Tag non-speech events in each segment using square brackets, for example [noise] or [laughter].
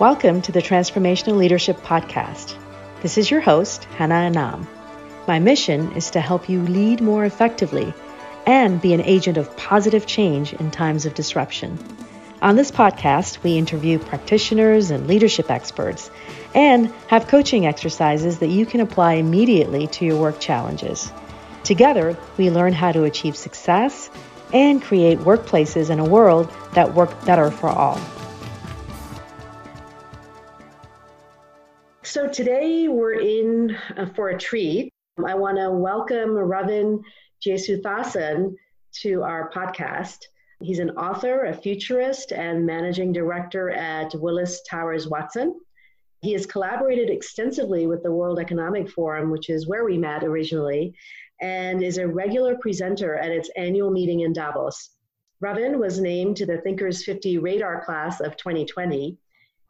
Welcome to the Transformational Leadership Podcast. This is your host, Hannah Anam. My mission is to help you lead more effectively and be an agent of positive change in times of disruption. On this podcast, we interview practitioners and leadership experts and have coaching exercises that you can apply immediately to your work challenges. Together, we learn how to achieve success and create workplaces in a world that work better for all. So today we're in uh, for a treat. I want to welcome Ravin Jesuthasan to our podcast. He's an author, a futurist, and managing director at Willis Towers Watson. He has collaborated extensively with the World Economic Forum, which is where we met originally, and is a regular presenter at its annual meeting in Davos. Ravin was named to the Thinkers 50 Radar class of 2020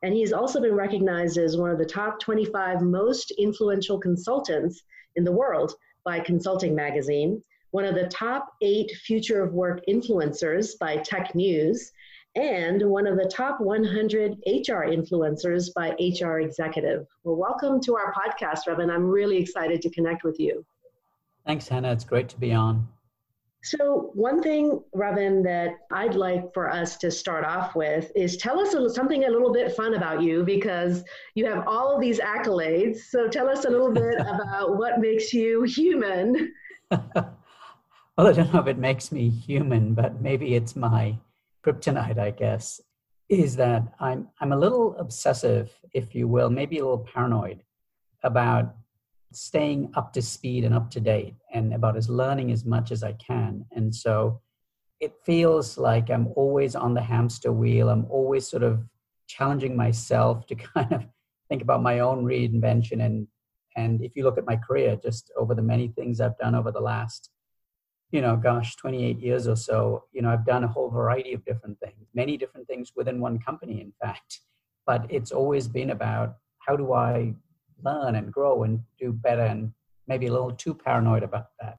and he's also been recognized as one of the top 25 most influential consultants in the world by Consulting Magazine, one of the top eight future of work influencers by Tech News, and one of the top 100 HR influencers by HR Executive. Well, welcome to our podcast, Ravin. I'm really excited to connect with you. Thanks, Hannah. It's great to be on. So, one thing, Robin, that I'd like for us to start off with is tell us a, something a little bit fun about you because you have all of these accolades. So, tell us a little bit [laughs] about what makes you human. [laughs] well, I don't know if it makes me human, but maybe it's my kryptonite, I guess, is that I'm, I'm a little obsessive, if you will, maybe a little paranoid about staying up to speed and up to date and about as learning as much as I can. And so it feels like I'm always on the hamster wheel. I'm always sort of challenging myself to [laughs] kind of think about my own reinvention. And, and if you look at my career, just over the many things I've done over the last, you know, gosh, 28 years or so, you know, I've done a whole variety of different things, many different things within one company, in fact. But it's always been about how do I learn and grow and do better and maybe a little too paranoid about that.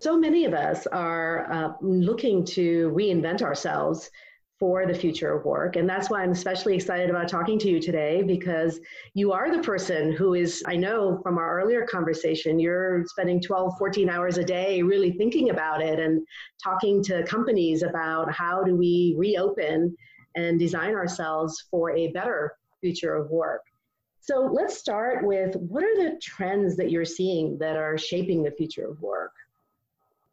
So many of us are uh, looking to reinvent ourselves for the future of work. And that's why I'm especially excited about talking to you today because you are the person who is, I know from our earlier conversation, you're spending 12, 14 hours a day really thinking about it and talking to companies about how do we reopen and design ourselves for a better future of work. So let's start with what are the trends that you're seeing that are shaping the future of work?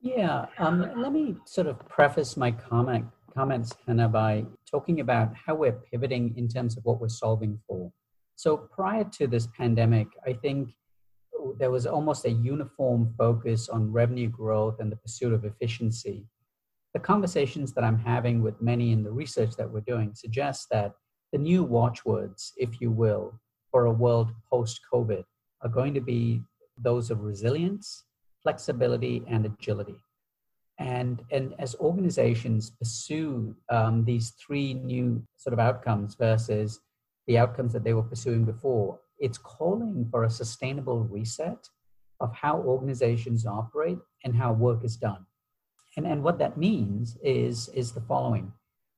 Yeah, um, let me sort of preface my comment comments, Hannah, by talking about how we're pivoting in terms of what we're solving for. So prior to this pandemic, I think there was almost a uniform focus on revenue growth and the pursuit of efficiency. The conversations that I'm having with many in the research that we're doing suggest that the new watchwords, if you will, for a world post COVID are going to be those of resilience, flexibility, and agility. And, and as organizations pursue um, these three new sort of outcomes versus the outcomes that they were pursuing before, it's calling for a sustainable reset of how organizations operate and how work is done. And, and what that means is, is the following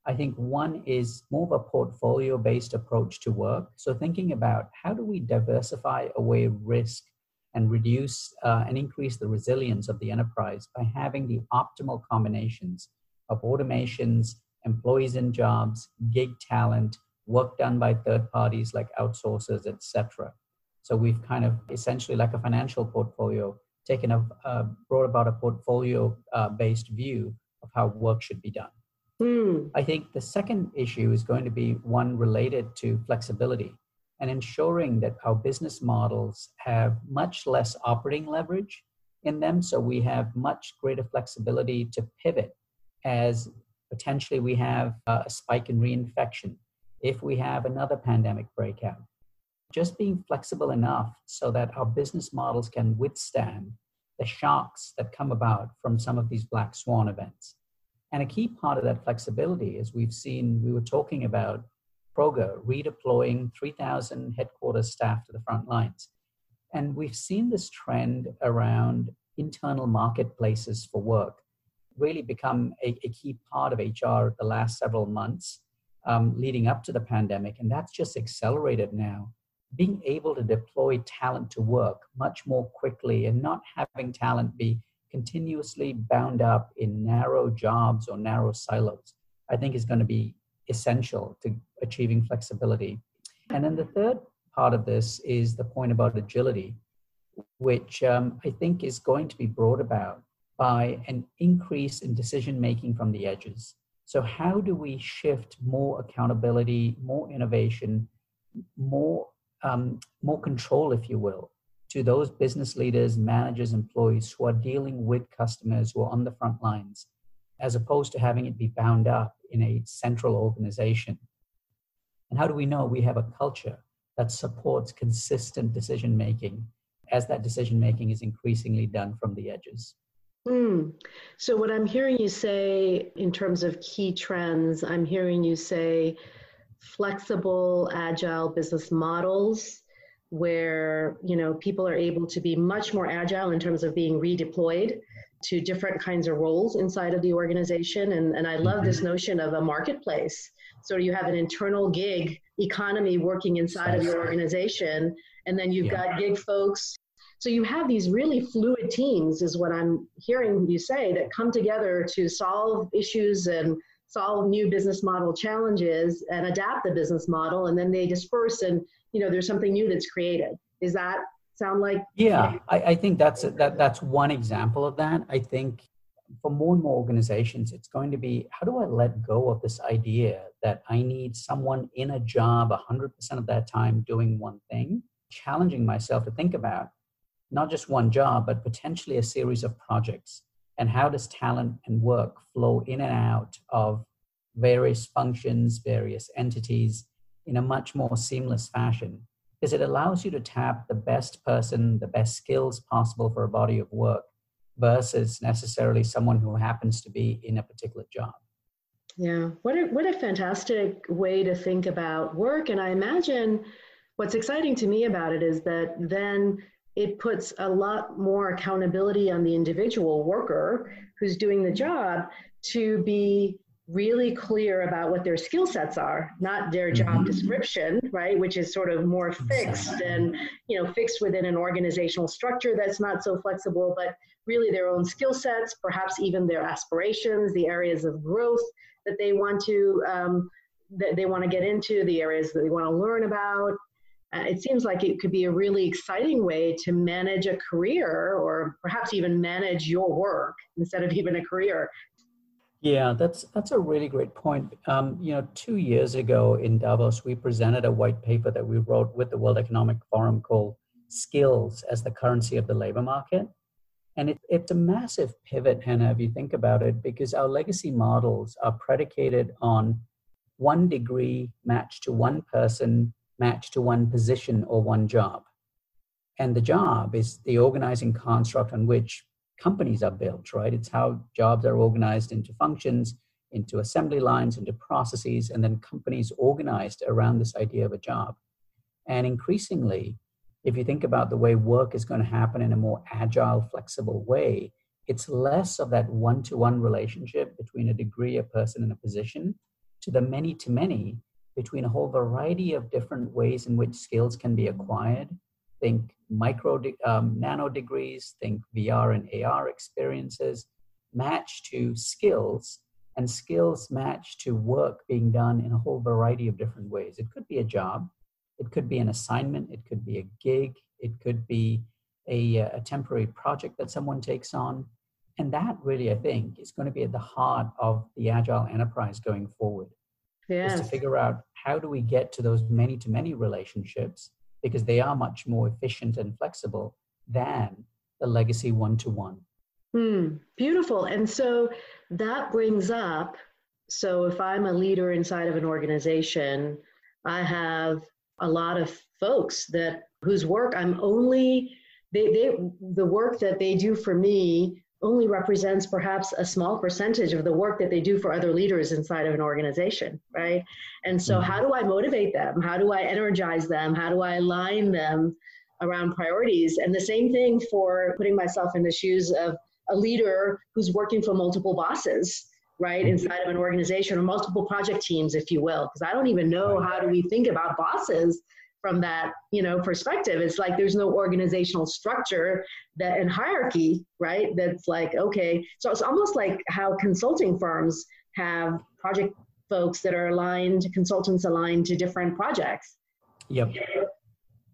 I think one is more of a portfolio based approach to work. So, thinking about how do we diversify away risk and reduce uh, and increase the resilience of the enterprise by having the optimal combinations of automations, employees and jobs, gig talent, work done by third parties like outsourcers, etc. So, we've kind of essentially, like a financial portfolio, taken a uh, brought about a portfolio uh, based view of how work should be done. Mm. I think the second issue is going to be one related to flexibility and ensuring that our business models have much less operating leverage in them. So we have much greater flexibility to pivot as potentially we have a spike in reinfection, if we have another pandemic breakout. Just being flexible enough so that our business models can withstand the shocks that come about from some of these black swan events. And a key part of that flexibility is we've seen, we were talking about Kroger redeploying 3,000 headquarters staff to the front lines. And we've seen this trend around internal marketplaces for work really become a, a key part of HR the last several months. um, leading up to the pandemic, and that's just accelerated now. Being able to deploy talent to work much more quickly and not having talent be continuously bound up in narrow jobs or narrow silos, I think is going to be essential to achieving flexibility. And then the third part of this is the point about agility, which um, I think is going to be brought about by an increase in decision making from the edges. So, how do we shift more accountability, more innovation, more um, more control, if you will, to those business leaders, managers, employees who are dealing with customers who are on the front lines, as opposed to having it be bound up in a central organization? And how do we know we have a culture that supports consistent decision making as that decision making is increasingly done from the edges? Mm. So, what I'm hearing you say in terms of key trends, I'm hearing you say flexible, agile business models where you know people are able to be much more agile in terms of being redeployed to different kinds of roles inside of the organization and, and i love this mm-hmm. notion of a marketplace so you have an internal gig economy working inside of your organization and then you've yeah. got gig folks so you have these really fluid teams, is what I'm hearing you say, that come together to solve issues and solve new business model challenges and adapt the business model, and then they disperse, and you know there's something new that's created. Is that sound like? Yeah, I, I think that's that that's one example of that. I think for more and more organizations, it's going to be how do I let go of this idea that I need someone in a job 100% of that time doing one thing, challenging myself to think about not just one job, but potentially a series of projects. And how does talent and work flow in and out of various functions, various entities in a much more seamless fashion? Because it allows you to tap the best person, the best skills possible for a body of work versus necessarily someone who happens to be in a particular job. Yeah, what a, what a fantastic way to think about work. And I imagine what's exciting to me about it is that then it puts a lot more accountability on the individual worker who's doing the job to be really clear about what their skill sets are not their job mm-hmm. description right which is sort of more fixed and you know fixed within an organizational structure that's not so flexible but really their own skill sets perhaps even their aspirations the areas of growth that they want to um, that they want to get into the areas that they want to learn about. Uh, it seems like it could be a really exciting way to manage a career or perhaps even manage your work instead of even a career yeah that's that's a really great point um, you know two years ago in davos we presented a white paper that we wrote with the world economic forum called skills as the currency of the labor market and it, it's a massive pivot hannah if you think about it because our legacy models are predicated on one degree matched to one person matched to one position or one job. And the job is the organizing construct on which companies are built, right? It's how jobs are organized into functions, into assembly lines, into processes, and then companies organized around this idea of a job. And increasingly, if you think about the way work is going to happen in a more agile, flexible way, it's less of that one to one relationship between a degree, a person, and a position to the many to many between a whole variety of different ways in which skills can be acquired. Think micro, um, nano degrees, think VR and AR experiences, match to skills, and skills match to work being done in a whole variety of different ways. It could be a job, it could be an assignment, it could be a gig, it could be a, a temporary project that someone takes on. And that really, I think, is going to be at the heart of the agile enterprise going forward yes. is to figure out how do we get to those many to many relationships because they are much more efficient and flexible than the legacy one to one. Beautiful. And so that brings up so if I'm a leader inside of an organization, I have a lot of folks that whose work I'm only they, they the work that they do for me only represents perhaps a small percentage of the work that they do for other leaders inside of an organization, right? And so, mm-hmm. how do I motivate them? How do I energize them? How do I align them around priorities? And the same thing for putting myself in the shoes of a leader who's working for multiple bosses. right mm-hmm. inside of an organization or multiple project teams if you will because i don't even know how do we think about bosses from that you know perspective. It's like there's no organizational structure that and hierarchy right that's like okay. So it's almost like how consulting firms have project folks that are aligned consultants aligned to different projects. Yep.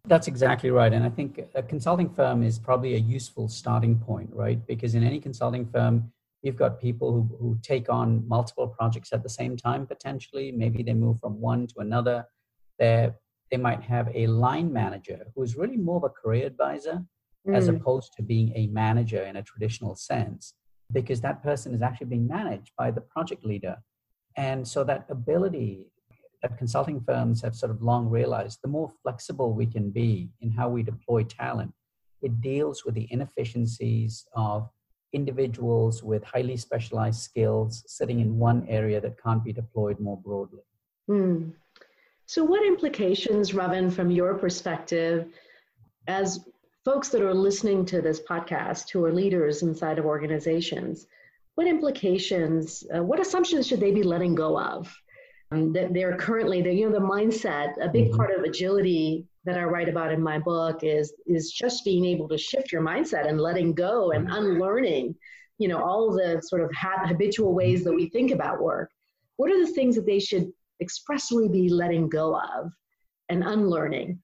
That's exactly right. And i think a consulting firm is probably a useful starting point right? Because in any consulting firm you've got people who, who take on multiple projects at the same time potentially. Maybe they move from one to another. They're they might have a line manager who is really more of a career advisor mm. as opposed to being a manager in a traditional sense, because that person is actually being managed by the project leader. And so that ability that consulting firms have sort of long realized, the more flexible we can be in how we deploy talent, it deals with the inefficiencies of individuals with highly specialized skills sitting in one area that can't be deployed more broadly. Mm. So, what implications, Ravin, from your perspective, as folks that are listening to this podcast who are leaders inside of organizations, what implications, uh, what assumptions should they be letting go of? Um, that they're currently, the, you know, the mindset, a big mm-hmm. part of agility that I write about in my book is is just being able to shift your mindset and letting go and mm-hmm. unlearning, you know, all the sort of habitual ways that we think about work. What are the things that they should expressly be letting go of and unlearning.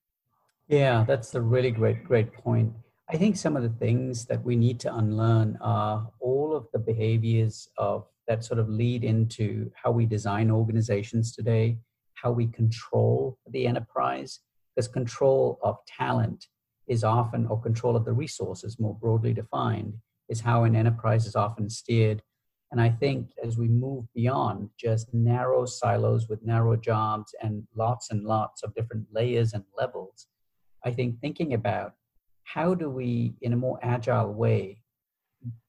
Yeah, that's a really great, great point. I think some of the things that we need to unlearn are all of the behaviors of that sort of lead into how we design organizations today, how we control the enterprise, because control of talent is often, or control of the resources more broadly defined, is how an enterprise is often steered and I think as we move beyond just narrow silos with narrow jobs and lots and lots of different layers and levels, I think thinking about how do we, in a more agile way,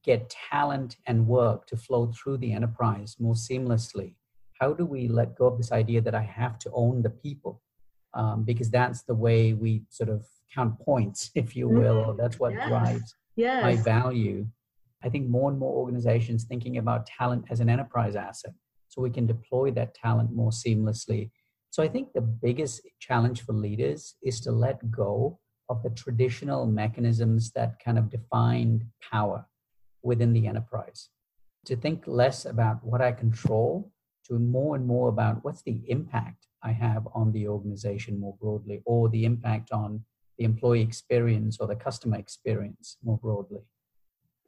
get talent and work to flow through the enterprise more seamlessly? How do we let go of this idea that I have to own the people? Um, because that's the way we sort of count points, [laughs] if you will. Mm-hmm. That's what yes. drives yes. my value. I think more and more organizations thinking about talent as an enterprise asset so we can deploy that talent more seamlessly. So I think the biggest challenge for leaders is to let go of the traditional mechanisms that kind of defined power within the enterprise. To think less about what I control to more and more about what's the impact I have on the organization more broadly or the impact on the employee experience or the customer experience more broadly.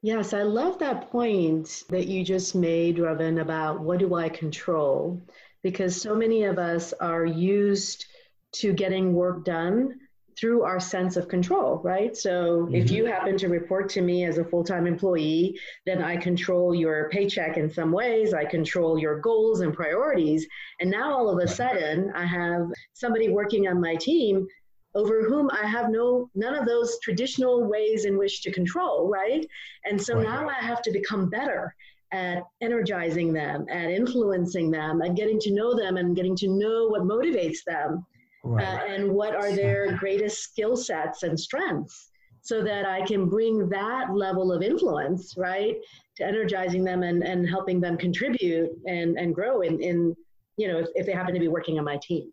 Yes, I love that point that you just made, Ravin, about what do I control? Because so many of us are used to getting work done through our sense of control, right? So mm-hmm. if you happen to report to me as a full time employee, then I control your paycheck in some ways, I control your goals and priorities. And now all of a sudden, I have somebody working on my team over whom I have no none of those traditional ways in which to control, right? And so right. now I have to become better at energizing them, at influencing them, and getting to know them and getting to know what motivates them right. uh, and what are their greatest skill sets and strengths so that I can bring that level of influence, right, to energizing them and, and helping them contribute and, and grow in, in you know, if, if they happen to be working on my team.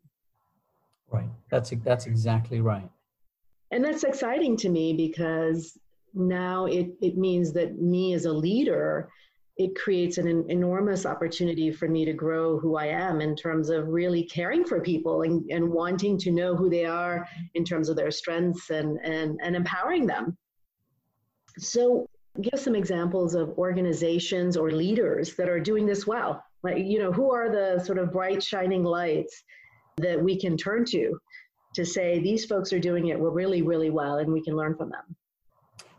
Right. That's that's exactly right. And that's exciting to me because now it, it means that me as a leader, it creates an, an enormous opportunity for me to grow who I am in terms of really caring for people and, and wanting to know who they are in terms of their strengths and, and, and empowering them. So give some examples of organizations or leaders that are doing this well. Like, you know, who are the sort of bright shining lights that we can turn to to say these folks are doing it really, really well and we can learn from them?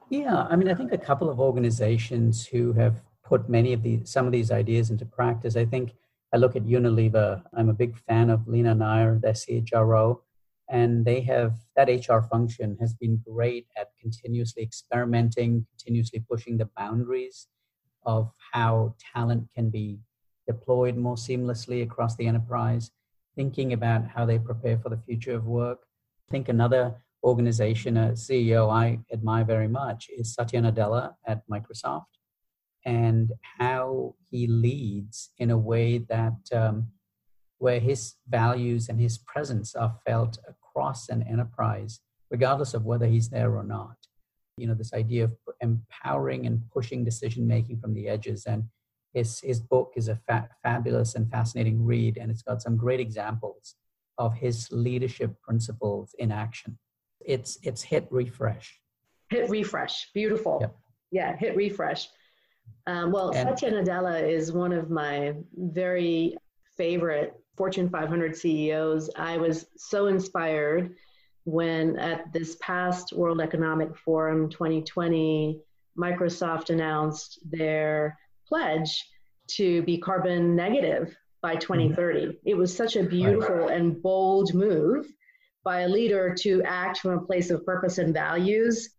Yeah, I mean, I think a couple of organizations who have put many of these, some of these ideas into practice. I think I look at Unilever. I'm a big fan of Leena Nair, their CHRO, and they have that HR function has been great at continuously experimenting, continuously pushing the boundaries of how talent can be deployed more seamlessly across the enterprise thinking about how they prepare for the future of work. I think another organization, a CEO I admire very much, is Satya Nadella at Microsoft. and how he leads in a way that um, where his values and his presence are felt across an enterprise, regardless of whether he's there or not. You know, this idea of empowering and pushing decision making from the edges. And his, his book is a fa- fabulous and fascinating read, and it's got some great examples of his leadership principles in action. It's, it's hit refresh. Hit refresh. Beautiful. Yep. Yeah, hit refresh. Um, well, and, Satya Nadella is one of my very favorite Fortune 500 CEOs. I was so inspired when at this past World Economic Forum 2020, Microsoft announced their pledge to be carbon negative by 2030. Mm-hmm. It was such a beautiful and bold move by a leader to act from a place of purpose and values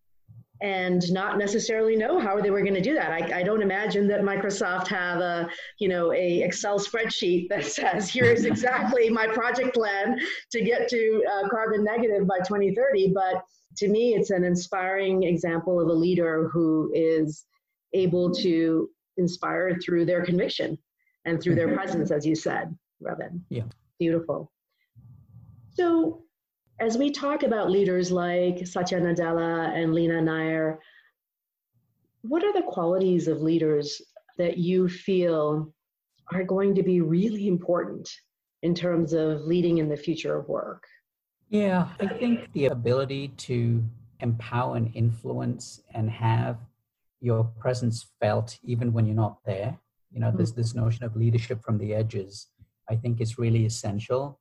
and not necessarily know how they were going to do that. I, I, don't imagine that Microsoft have a you know a Excel spreadsheet that says here's [laughs] exactly my project plan to get to uh, carbon negative by 2030. But to me, it's an inspiring example of a leader who is able to inspire through their conviction and through their mm-hmm. presence, as you said, Ravin. Yeah, beautiful. So as we talk about leaders like Satya Nadella and Leena Nair, what are the qualities of leaders that you feel are going to be really important in terms of leading in the future of work? Yeah, I think the ability to empower and influence and have your presence felt even when you're not there. You know, mm-hmm. there's this notion of leadership from the edges, I think is really essential.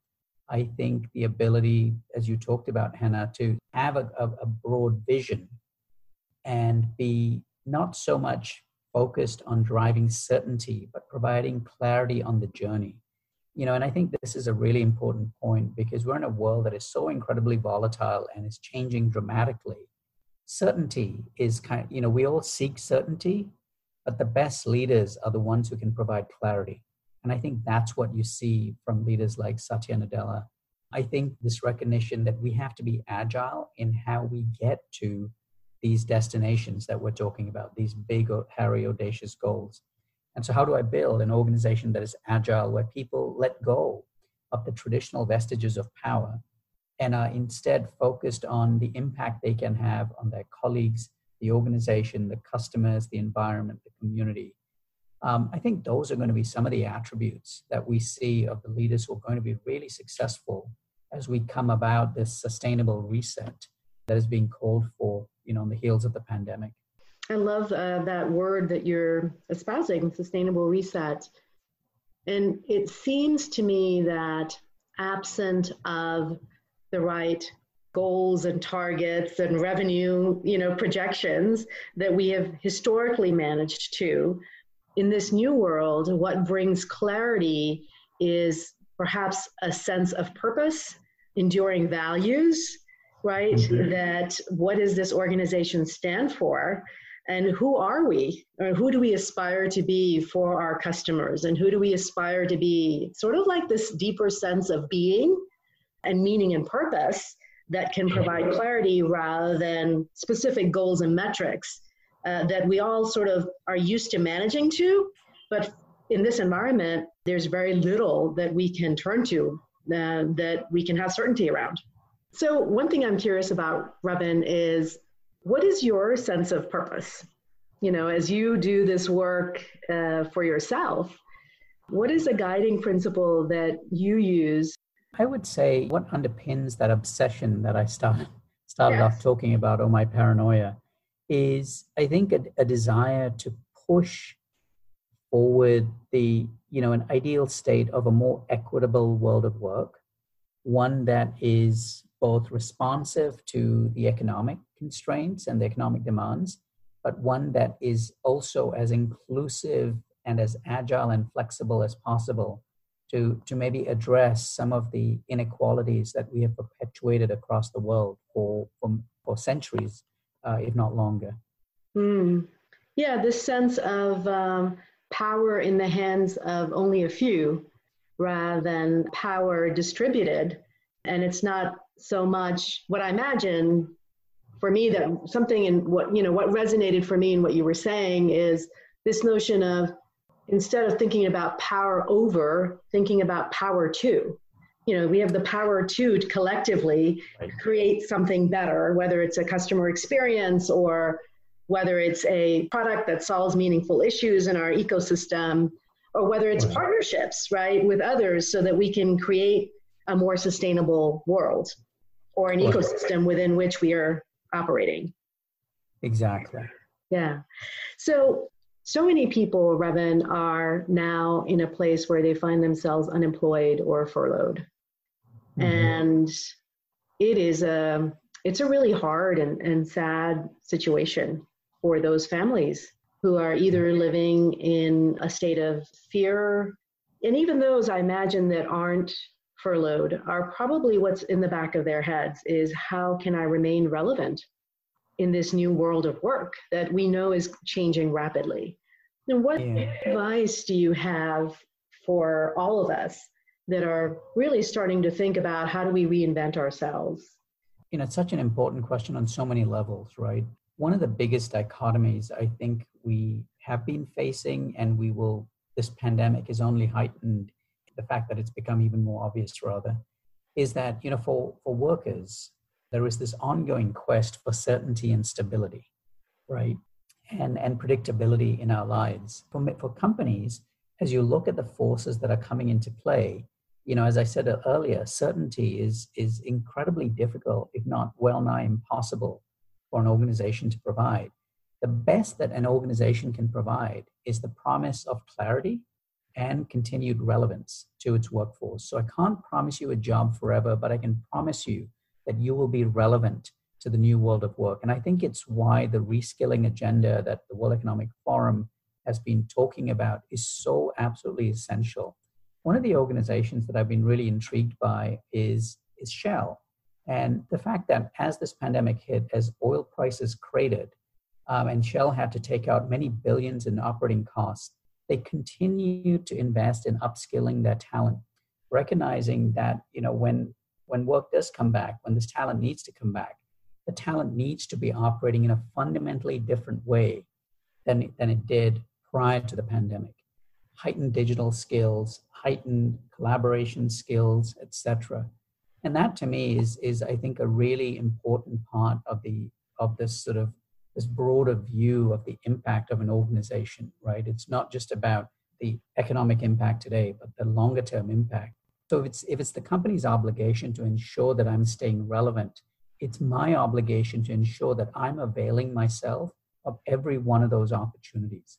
I think the ability, as you talked about, Hannah, to have a, a, a broad vision and be not so much focused on driving certainty, but providing clarity on the journey. You know, and I think this is a really important point because we're in a world that is so incredibly volatile and is changing dramatically. Certainty is kind you know, we all seek certainty, but the best leaders are the ones who can provide clarity. And I think that's what you see from leaders like Satya Nadella. I think this recognition that we have to be agile in how we get to these destinations that we're talking about, these big, hairy, audacious goals. And so, how do I build an organization that is agile, where people let go of the traditional vestiges of power and are instead focused on the impact they can have on their colleagues, the organization, the customers, the environment, the community? Um, I think those are going to be some of the attributes that we see of the leaders who are going to be really successful as we come about this sustainable reset that is being called for, you know, on the heels of the pandemic. I love uh, that word that you're espousing, sustainable reset. And it seems to me that absent of the right goals and targets and revenue, you know, projections that we have historically managed to, in this new world, what brings clarity is perhaps a sense of purpose, enduring values, right? Mm-hmm. That what does this organization stand for? And who are we? Or who do we aspire to be for our customers? And who do we aspire to be? Sort of like this deeper sense of being and meaning and purpose that can provide clarity rather than specific goals and metrics uh, that we all sort of are used to managing to. But in this environment, there's very little that we can turn to uh, that we can have certainty around. So, one thing I'm curious about, Ravin, is what is your sense of purpose? You know, as you do this work uh, for yourself, what is a guiding principle that you use? I would say what underpins that obsession that I started started yes. off talking about, oh my paranoia, is I think a, a desire to push forward the you know an ideal state of a more equitable world of work one that is both responsive to the economic constraints and the economic demands but one that is also as inclusive and as agile and flexible as possible to, to maybe address some of the inequalities that we have perpetuated across the world for, for, for centuries uh, if not longer. Mm. Yeah, this sense of um, power in the hands of only a few rather than power distributed. And it's not so much what I imagine for me that something in what, you know, what resonated for me in what you were saying is this notion of instead of thinking about power over, thinking about power to. You know, we have the power to, to collectively right. create something better, whether it's a customer experience or whether it's a product that solves meaningful issues in our ecosystem, or whether it's right. partnerships, right, with others so that we can create a more sustainable world or an ecosystem within which we are operating. Exactly. Yeah. So so many people, Ravin, are now in a place where they find themselves unemployed or furloughed. Mm-hmm. And it is a it's a really hard and, and sad situation for those families who are either living in a state of fear and even those I imagine that aren't furloughed are probably what's in the back of their heads is how can I remain relevant in this new world of work that we know is changing rapidly. And what yeah. advice do you have for all of us that are really starting to think about how do we reinvent ourselves? You know, it's such an important question on so many levels, right? One of the biggest dichotomies I think we have been facing, and we will, this pandemic has only heightened the fact that it's become even more obvious, rather, is that, you know, for, for workers, there is this ongoing quest for certainty and stability, right? and, and predictability in our lives. For, for companies, as you look at the forces that are coming into play, you know, as I said earlier, certainty is, is incredibly difficult, if not well nigh impossible, for an organization to provide. The best that an organization can provide is the promise of clarity and continued relevance to its workforce. So I can't promise you a job forever, but I can promise you that you will be relevant to the new world of work. And I think it's why the reskilling agenda that the World Economic Forum has been talking about is so absolutely essential. One of the organizations that I've been really intrigued by is, is Shell. And the fact that as this pandemic hit, as oil prices cratered, um, and Shell had to take out many billions in operating costs, they continue to invest in upskilling their talent, recognizing that you know when when work does come back, when this talent needs to come back, the talent needs to be operating in a fundamentally different way than, than it did prior to the pandemic. Heightened digital skills, heightened collaboration skills, etc. And that to me is, is I think a really important part of the of this sort of this broader view of the impact of an organization, right? It's not just about the economic impact today, but the longer term impact. So if it's if it's the company's obligation to ensure that I'm staying relevant it's my obligation to ensure that I'm availing myself of every one of those opportunities.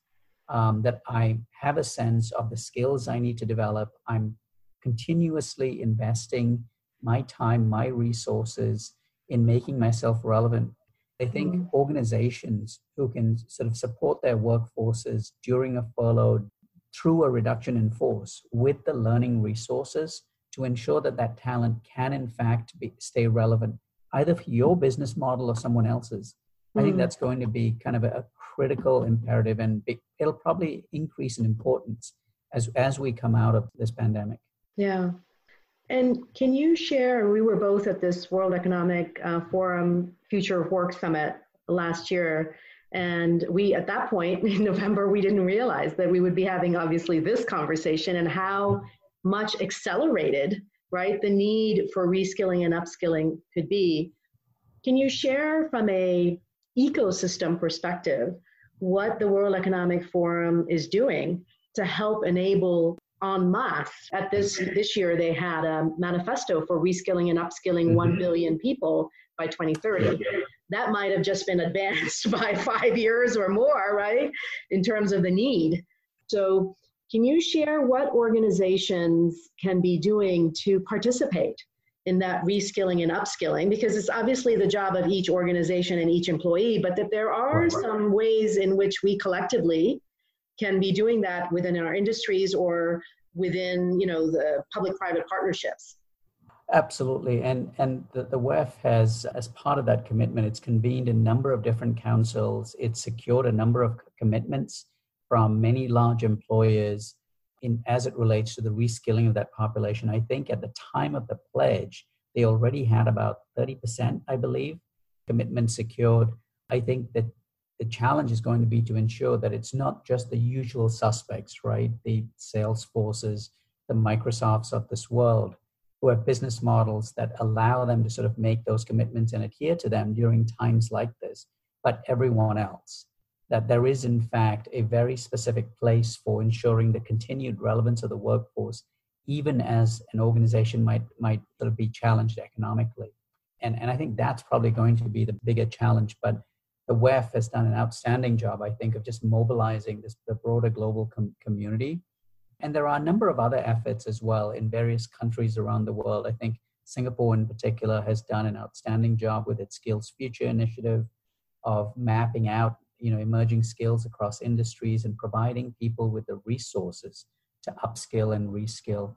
Um, that I have a sense of the skills I need to develop. I'm continuously investing my time, my resources in making myself relevant. I think mm. organizations who can sort of support their workforces during a furlough through a reduction in force with the learning resources to ensure that that talent can in fact be, stay relevant either for your business model or someone else's. Mm. I think hmm. that's going to be kind of a, critical imperative, and it'll probably increase in importance as as we come out of this pandemic. Yeah. And can you share? We were both at this World Economic uh, Forum Future of Work Summit last year. And we, at that point [laughs] in November, we didn't realize that we would be having obviously this conversation and how much accelerated right? The need for reskilling and upskilling could be. Can you share from a ecosystem perspective what the World Economic Forum is doing to help enable en masse. At this this year, they had a manifesto for reskilling and upskilling mm-hmm. 1 billion people by 2030. That might have just been advanced [laughs] by five years or more, right? In terms of the need. So can you share what organizations can be doing to participate in that reskilling and upskilling? Because it's obviously the job of each organization and each employee, but that there are some ways in which we collectively can be doing that within our industries or within you know the public-private partnerships. Absolutely, and and the, the WEF has, as part of that commitment, it's convened a number of different councils. It's secured a number of commitments from many large employers in as it relates to the reskilling of that population. I think at the time of the pledge, they already had about 30%, I believe, commitment secured. I think that the challenge is going to be to ensure that it's not just the usual suspects, right? The sales forces, the Microsofts of this world, who have business models that allow them to sort of make those commitments and adhere to them during times like this, but everyone else. That there is, in fact, a very specific place for ensuring the continued relevance of the workforce, even as an organization might, might sort of be challenged economically. And, and I think that's probably going to be the bigger challenge. But the WEF has done an outstanding job, I think, of just mobilizing this, the broader global com- community and there are a number of other efforts as well in various countries around the world. I think Singapore, in particular, has done an outstanding job with its Skills Future initiative of mapping out you know emerging skills across industries and providing people with the resources to upskill and reskill.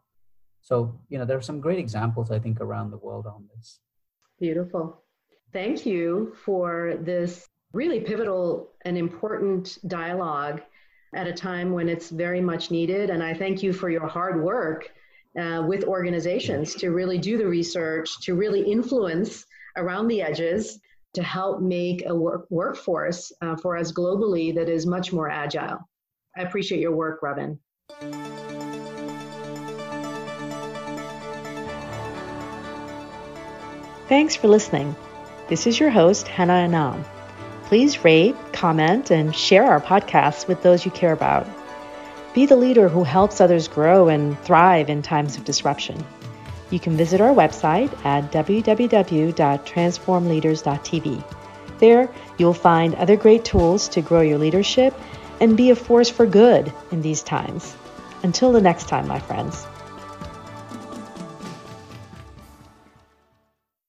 So you know there are some great examples i think around the world on this. Beautiful. Thank you for this really pivotal and important dialogue at a time when it's very much needed. And I thank you for your hard work uh, with organizations to really do the research, to really influence around the edges, to help make a work- workforce uh, for us globally that is much more agile. I appreciate your work, Robin. Thanks for listening. This is your host, Hannah Anam. Please rate, comment, and share our podcasts with those you care about. Be the leader who helps others grow and thrive in times of disruption. You can visit our website at www.transformleaders.tv. There, you'll find other great tools to grow your leadership and be a force for good in these times. Until the next time, my friends.